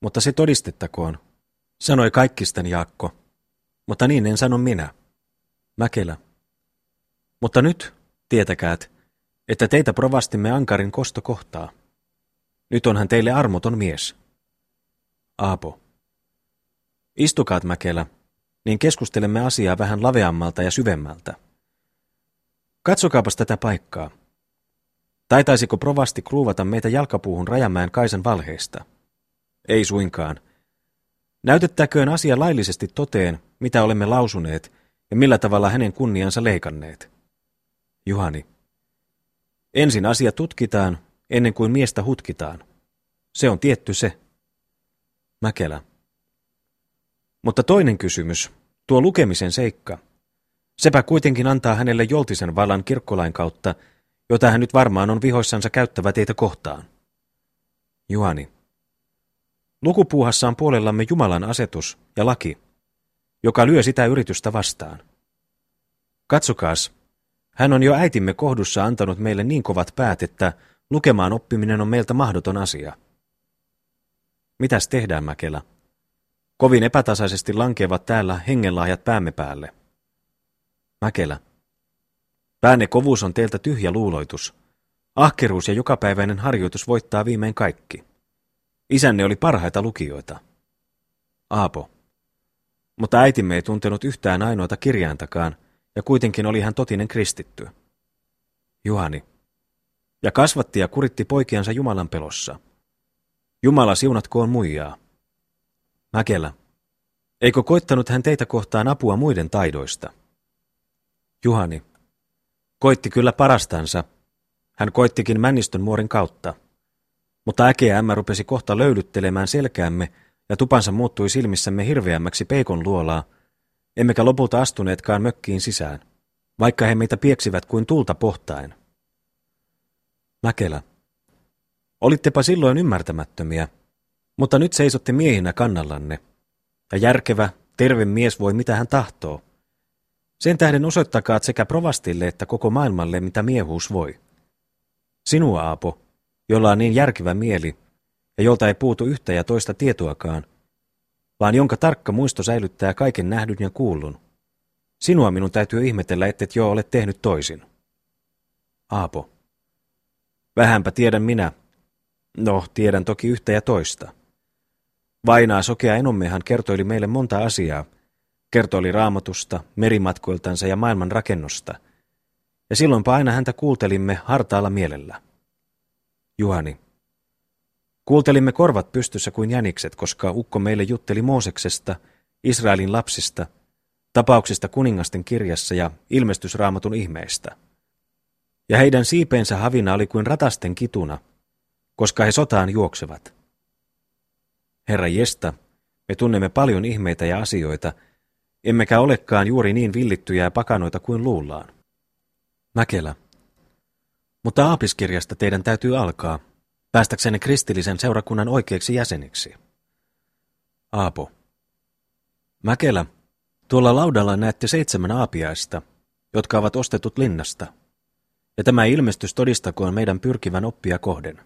mutta se todistettakoon, sanoi kaikkisten Jaakko. Mutta niin en sano minä. Mäkelä. Mutta nyt, tietäkäät, että teitä provastimme Ankarin kosto kohtaa. Nyt on hän teille armoton mies. Aapo. Istukaat Mäkelä, niin keskustelemme asiaa vähän laveammalta ja syvemmältä. Katsokaapas tätä paikkaa. Taitaisiko provasti kruuvata meitä jalkapuuhun Rajamäen Kaisan valheista? Ei suinkaan. Näytettäköön asia laillisesti toteen, mitä olemme lausuneet ja millä tavalla hänen kunniansa leikanneet. Juhani. Ensin asia tutkitaan, ennen kuin miestä hutkitaan. Se on tietty se. Mäkelä. Mutta toinen kysymys, tuo lukemisen seikka. Sepä kuitenkin antaa hänelle joltisen vallan kirkkolain kautta, jota hän nyt varmaan on vihoissansa käyttävä teitä kohtaan. Juhani. Lukupuuhassa on puolellamme Jumalan asetus ja laki, joka lyö sitä yritystä vastaan. Katsokaas, hän on jo äitimme kohdussa antanut meille niin kovat päät, että lukemaan oppiminen on meiltä mahdoton asia. Mitäs tehdään, Mäkelä? Kovin epätasaisesti lankeavat täällä hengenlahjat päämme päälle. Mäkelä. Päänne kovuus on teiltä tyhjä luuloitus. Ahkeruus ja jokapäiväinen harjoitus voittaa viimein kaikki. Isänne oli parhaita lukijoita. Aapo. Mutta äitimme ei tuntenut yhtään ainoata kirjaintakaan, ja kuitenkin oli hän totinen kristitty. Juhani. Ja kasvatti ja kuritti poikiansa Jumalan pelossa. Jumala siunatkoon muijaa. Mäkelä. Eikö koittanut hän teitä kohtaan apua muiden taidoista? Juhani. Koitti kyllä parastansa. Hän koittikin Männistön muorin kautta. Mutta äkeä ämmä rupesi kohta löylyttelemään selkäämme ja tupansa muuttui silmissämme hirveämmäksi peikon luolaa, emmekä lopulta astuneetkaan mökkiin sisään, vaikka he meitä pieksivät kuin tulta pohtain. Mäkelä. Olittepa silloin ymmärtämättömiä, mutta nyt seisotte miehinä kannallanne, ja järkevä, terve mies voi mitä hän tahtoo. Sen tähden osoittakaat sekä provastille että koko maailmalle, mitä miehuus voi. Sinua, Aapo, jolla on niin järkevä mieli, ja jolta ei puutu yhtä ja toista tietoakaan, vaan jonka tarkka muisto säilyttää kaiken nähdyn ja kuullun. Sinua minun täytyy ihmetellä, ettet jo ole tehnyt toisin. Aapo. Vähänpä tiedän minä. No, tiedän toki yhtä ja toista. Vainaa sokea enommehan kertoili meille monta asiaa, Kertoi raamatusta, merimatkoiltansa ja maailman rakennosta. Ja silloinpa aina häntä kuultelimme hartaalla mielellä. Juhani. Kuultelimme korvat pystyssä kuin jänikset, koska ukko meille jutteli Mooseksesta, Israelin lapsista, tapauksista kuningasten kirjassa ja ilmestysraamatun ihmeistä. Ja heidän siipeensä havina oli kuin ratasten kituna, koska he sotaan juoksevat. Herra Jesta, me tunnemme paljon ihmeitä ja asioita, emmekä olekaan juuri niin villittyjä ja pakanoita kuin luullaan. Mäkelä. Mutta aapiskirjasta teidän täytyy alkaa, päästäksenne kristillisen seurakunnan oikeiksi jäseniksi. Aapo. Mäkelä, tuolla laudalla näette seitsemän aapiaista, jotka ovat ostetut linnasta, ja tämä ilmestys todistakoon meidän pyrkivän oppia kohden.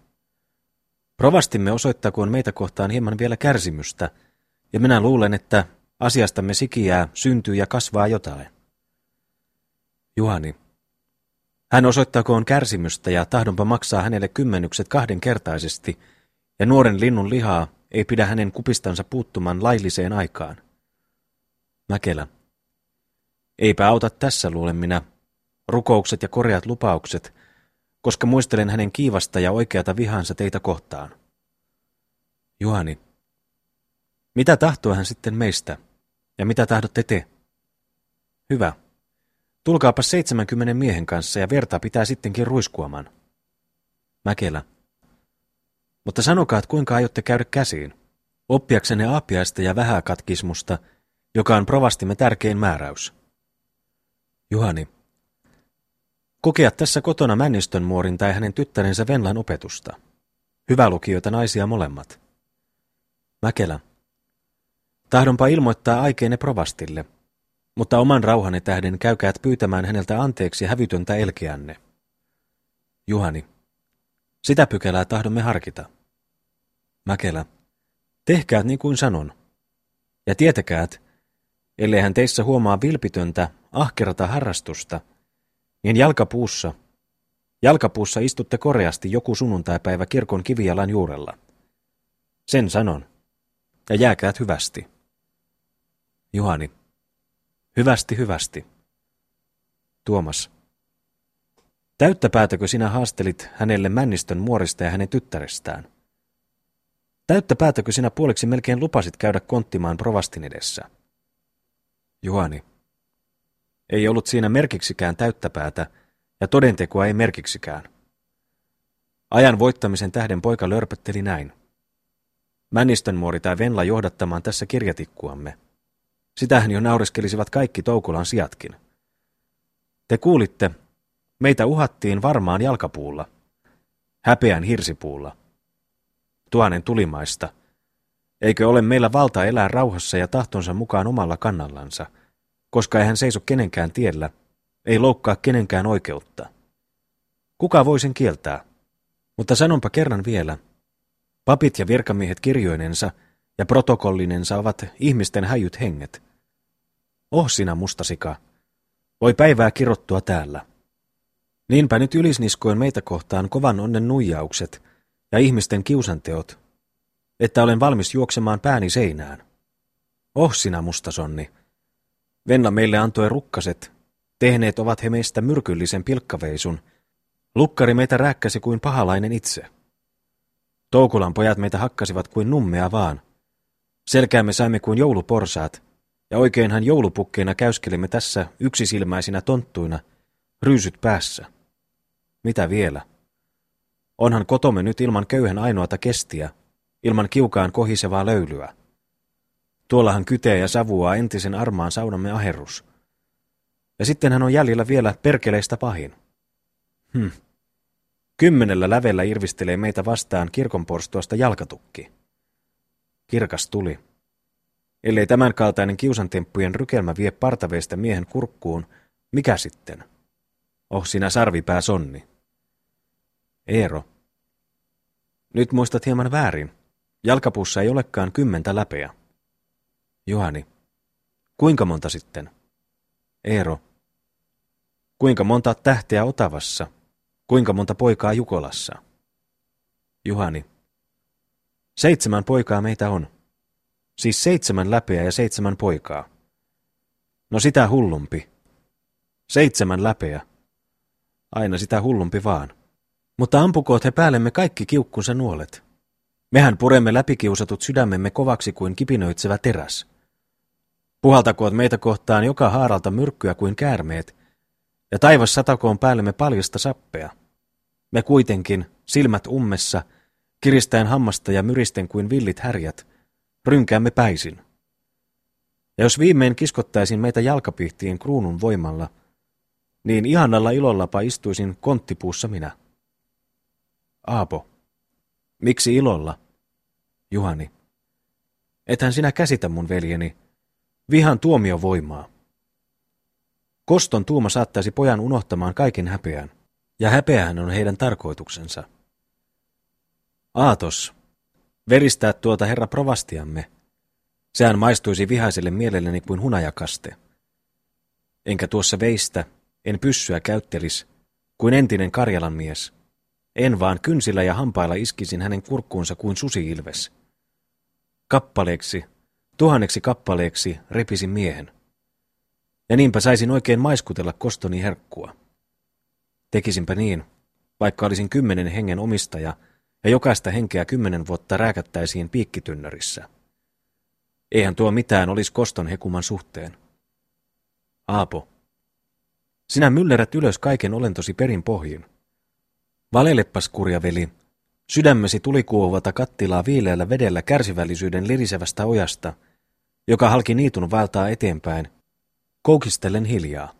Provastimme osoittakoon meitä kohtaan hieman vielä kärsimystä, ja minä luulen, että asiastamme sikiää, syntyy ja kasvaa jotain. Juhani. Hän osoittakoon kärsimystä ja tahdonpa maksaa hänelle kymmenykset kahdenkertaisesti, ja nuoren linnun lihaa ei pidä hänen kupistansa puuttuman lailliseen aikaan. Mäkelä. Eipä auta tässä, luulen minä, rukoukset ja koreat lupaukset, koska muistelen hänen kiivasta ja oikeata vihansa teitä kohtaan. Juhani. Mitä tahtoo hän sitten meistä, ja mitä tahdotte te? Hyvä. Tulkaapa seitsemänkymmenen miehen kanssa ja verta pitää sittenkin ruiskuaman. Mäkelä. Mutta sanokaa, että kuinka aiotte käydä käsiin, oppiaksenne aapiaista ja vähäkatkismusta, joka on provastimme tärkein määräys. Juhani. Kokea tässä kotona Männistön muorin tai hänen tyttärensä Venlan opetusta. Hyvä lukijoita naisia molemmat. Mäkelä. Tahdonpa ilmoittaa aikeenne provastille, mutta oman rauhanne tähden käykäät pyytämään häneltä anteeksi hävytöntä elkeänne. Juhani. Sitä pykälää tahdomme harkita. Mäkelä. Tehkäät niin kuin sanon. Ja tietäkäät, ellei hän teissä huomaa vilpitöntä, ahkerata harrastusta, niin jalkapuussa, jalkapuussa istutte koreasti joku sunnuntaipäivä kirkon kivijalan juurella. Sen sanon. Ja jääkäät hyvästi. Juhani. Hyvästi, hyvästi. Tuomas. Täyttä päätäkö sinä haastelit hänelle Männistön muorista ja hänen tyttärestään? Täyttä päätäkö sinä puoliksi melkein lupasit käydä konttimaan provastin edessä? Juhani. Ei ollut siinä merkiksikään täyttäpäätä, ja todentekoa ei merkiksikään. Ajan voittamisen tähden poika lörpötteli näin. Männistön muori tai Venla johdattamaan tässä kirjatikkuamme. Sitähän jo naureskelisivat kaikki Toukulan sijatkin. Te kuulitte, meitä uhattiin varmaan jalkapuulla, häpeän hirsipuulla, tuhannen tulimaista. Eikö ole meillä valta elää rauhassa ja tahtonsa mukaan omalla kannallansa, koska ei hän seiso kenenkään tiellä, ei loukkaa kenenkään oikeutta. Kuka voi sen kieltää? Mutta sanonpa kerran vielä, papit ja virkamiehet kirjoinensa ja protokollinensa ovat ihmisten häjyt henget. Oh sinä mustasika, voi päivää kirottua täällä. Niinpä nyt ylisniskoin meitä kohtaan kovan onnen nuijaukset ja ihmisten kiusanteot, että olen valmis juoksemaan pääni seinään. Oh sinä mustasonni, Venla meille antoi rukkaset, tehneet ovat he meistä myrkyllisen pilkkaveisun. Lukkari meitä rääkkäsi kuin pahalainen itse. Toukulan pojat meitä hakkasivat kuin nummea vaan. Selkäämme saimme kuin jouluporsaat, ja oikeinhan joulupukkeina käyskelimme tässä yksisilmäisinä tonttuina, ryysyt päässä. Mitä vielä? Onhan kotomme nyt ilman köyhän ainoata kestiä, ilman kiukaan kohisevaa löylyä. Tuollahan kytee ja savua entisen armaan saunamme aherrus. Ja sitten hän on jäljellä vielä perkeleistä pahin. Hm. Kymmenellä lävellä irvistelee meitä vastaan kirkonporstoista jalkatukki. Kirkas tuli. Ellei tämänkaltainen kiusantemppujen rykelmä vie partaveista miehen kurkkuun, mikä sitten? Oh sinä sarvipää sonni. Eero. Nyt muistat hieman väärin. Jalkapuussa ei olekaan kymmentä läpeä. Juhani. Kuinka monta sitten? Eero. Kuinka monta tähteä Otavassa? Kuinka monta poikaa Jukolassa? Juhani. Seitsemän poikaa meitä on. Siis seitsemän läpeä ja seitsemän poikaa. No sitä hullumpi. Seitsemän läpeä. Aina sitä hullumpi vaan. Mutta ampukoot he päällemme kaikki kiukkunsa nuolet. Mehän puremme läpikiusatut sydämemme kovaksi kuin kipinöitsevä teräs. Puhaltakoot meitä kohtaan joka haaralta myrkkyä kuin käärmeet, ja taivas satakoon päällemme paljasta sappea. Me kuitenkin, silmät ummessa, kiristäen hammasta ja myristen kuin villit härjät, rynkäämme päisin. Ja jos viimein kiskottaisin meitä jalkapihtiin kruunun voimalla, niin ihanalla ilollapa istuisin konttipuussa minä. Aapo. Miksi ilolla? Juhani. Ethän sinä käsitä mun veljeni. Vihan tuomio voimaa. Koston tuuma saattaisi pojan unohtamaan kaiken häpeän, ja häpeähän on heidän tarkoituksensa. Aatos, veristää tuota herra provastiamme. Sehän maistuisi vihaiselle mielelleni kuin hunajakaste. Enkä tuossa veistä, en pyssyä käyttelis, kuin entinen Karjalan mies. En vaan kynsillä ja hampailla iskisin hänen kurkkuunsa kuin susi-ilves. Kappaleeksi, tuhanneksi kappaleeksi repisin miehen. Ja niinpä saisin oikein maiskutella kostoni herkkua. Tekisinpä niin, vaikka olisin kymmenen hengen omistaja ja jokaista henkeä kymmenen vuotta rääkättäisiin piikkitynnörissä. Eihän tuo mitään olisi koston hekuman suhteen. Aapo, sinä myllerät ylös kaiken olentosi perin pohjin. Valeleppas, kurjaveli, sydämesi tuli kuovata kattilaa viileällä vedellä kärsivällisyyden lirisevästä ojasta, joka halki niitun valtaa eteenpäin, koukistellen hiljaa.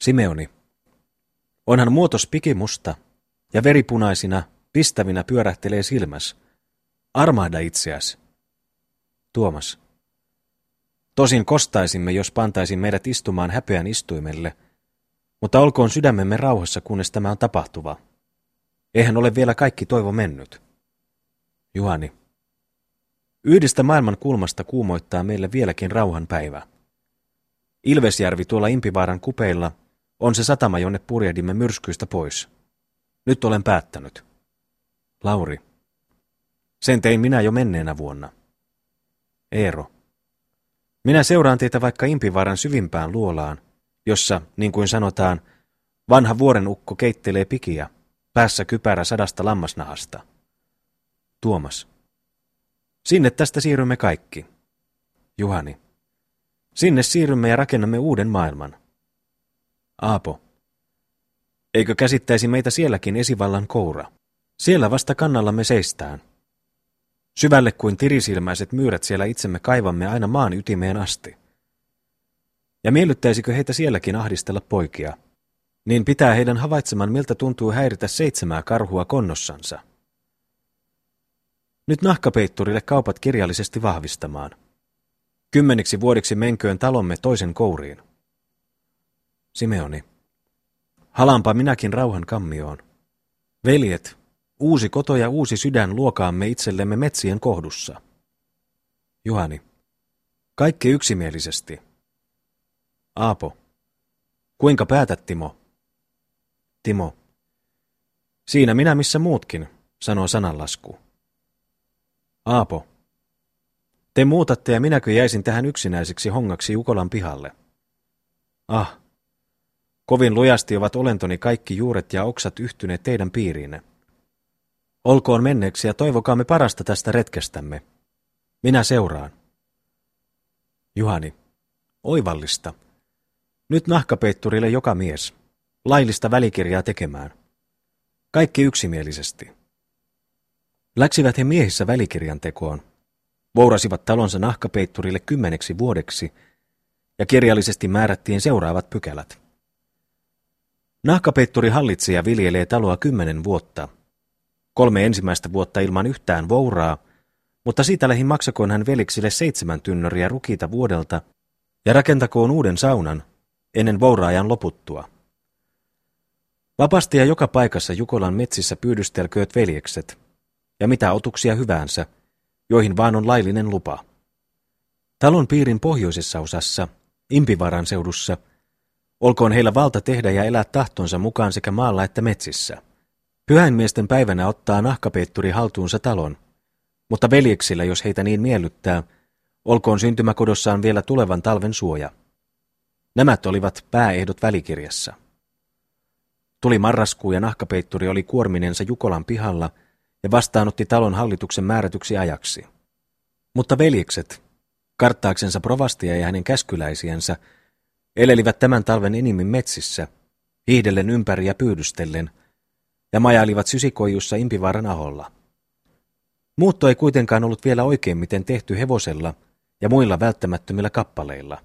Simeoni. Onhan muotos pikimusta, ja veripunaisina, pistävinä pyörähtelee silmäs. Armahda itseäsi. Tuomas. Tosin kostaisimme, jos pantaisin meidät istumaan häpeän istuimelle, mutta olkoon sydämemme rauhassa, kunnes tämä on tapahtuva. Eihän ole vielä kaikki toivo mennyt. Juhani. Yhdestä maailman kulmasta kuumoittaa meille vieläkin rauhan päivä. Ilvesjärvi tuolla Impivaaran kupeilla on se satama, jonne purjehdimme myrskyistä pois. Nyt olen päättänyt. Lauri. Sen tein minä jo menneenä vuonna. Eero. Minä seuraan teitä vaikka Impivaaran syvimpään luolaan, jossa, niin kuin sanotaan, vanha vuoren ukko keittelee pikiä, päässä kypärä sadasta lammasnahasta. Tuomas. Sinne tästä siirrymme kaikki. Juhani. Sinne siirrymme ja rakennamme uuden maailman. Aapo. Eikö käsittäisi meitä sielläkin esivallan koura? Siellä vasta kannallamme seistään. Syvälle kuin tirisilmäiset myyrät siellä itsemme kaivamme aina maan ytimeen asti. Ja miellyttäisikö heitä sielläkin ahdistella poikia? Niin pitää heidän havaitseman, miltä tuntuu häiritä seitsemää karhua konnossansa. Nyt nahkapeitturille kaupat kirjallisesti vahvistamaan. Kymmeniksi vuodeksi menköön talomme toisen kouriin. Simeoni. Halampa minäkin rauhan kammioon. Veljet, uusi koto ja uusi sydän luokaamme itsellemme metsien kohdussa. Juhani. Kaikki yksimielisesti. Aapo. Kuinka päätät, Timo? Timo. Siinä minä missä muutkin, sanoo sananlasku. Aapo. Te muutatte ja minäkö jäisin tähän yksinäiseksi hongaksi Jukolan pihalle? Ah, kovin lujasti ovat olentoni kaikki juuret ja oksat yhtyneet teidän piiriinne. Olkoon menneeksi ja toivokaamme parasta tästä retkestämme. Minä seuraan. Juhani. Oivallista. Nyt nahkapeitturille joka mies. Laillista välikirjaa tekemään. Kaikki yksimielisesti. Läksivät he miehissä välikirjan tekoon. Vourasivat talonsa nahkapeitturille kymmeneksi vuodeksi ja kirjallisesti määrättiin seuraavat pykälät. Nahkapeitturi hallitsee ja viljelee taloa kymmenen vuotta. Kolme ensimmäistä vuotta ilman yhtään vouraa, mutta siitä lähin maksakoon hän veliksille seitsemän tynnöriä rukiita vuodelta ja rakentakoon uuden saunan ennen vouraajan loputtua. Vapasti ja joka paikassa Jukolan metsissä pyydystelkööt veljekset, ja mitä otuksia hyvänsä, joihin vaan on laillinen lupa. Talon piirin pohjoisessa osassa, Impivaran seudussa, olkoon heillä valta tehdä ja elää tahtonsa mukaan sekä maalla että metsissä. Pyhäinmiesten päivänä ottaa nahkapeitturi haltuunsa talon, mutta veljeksillä, jos heitä niin miellyttää, Olkoon syntymäkodossaan vielä tulevan talven suoja. Nämä olivat pääehdot välikirjassa. Tuli marraskuu ja nahkapeitturi oli kuorminensa Jukolan pihalla ja vastaanotti talon hallituksen määrätyksi ajaksi. Mutta veljekset, karttaaksensa provastia ja hänen käskyläisiänsä, elelivät tämän talven enimmin metsissä, hiihdellen ympäri ja pyydystellen, ja majailivat sysikoijussa Impivaaran aholla. Muutto ei kuitenkaan ollut vielä oikein miten tehty hevosella ja muilla välttämättömillä kappaleilla.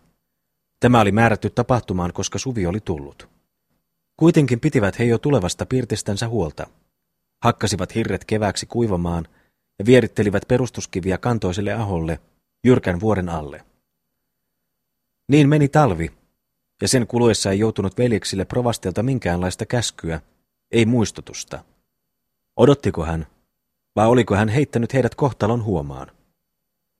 Tämä oli määrätty tapahtumaan, koska suvi oli tullut. Kuitenkin pitivät he jo tulevasta pirtistänsä huolta. Hakkasivat hirret kevääksi kuivamaan ja vierittelivät perustuskiviä kantoiselle aholle, jyrkän vuoren alle. Niin meni talvi, ja sen kuluessa ei joutunut veljeksille provastelta minkäänlaista käskyä, ei muistutusta. Odottiko hän, vai oliko hän heittänyt heidät kohtalon huomaan?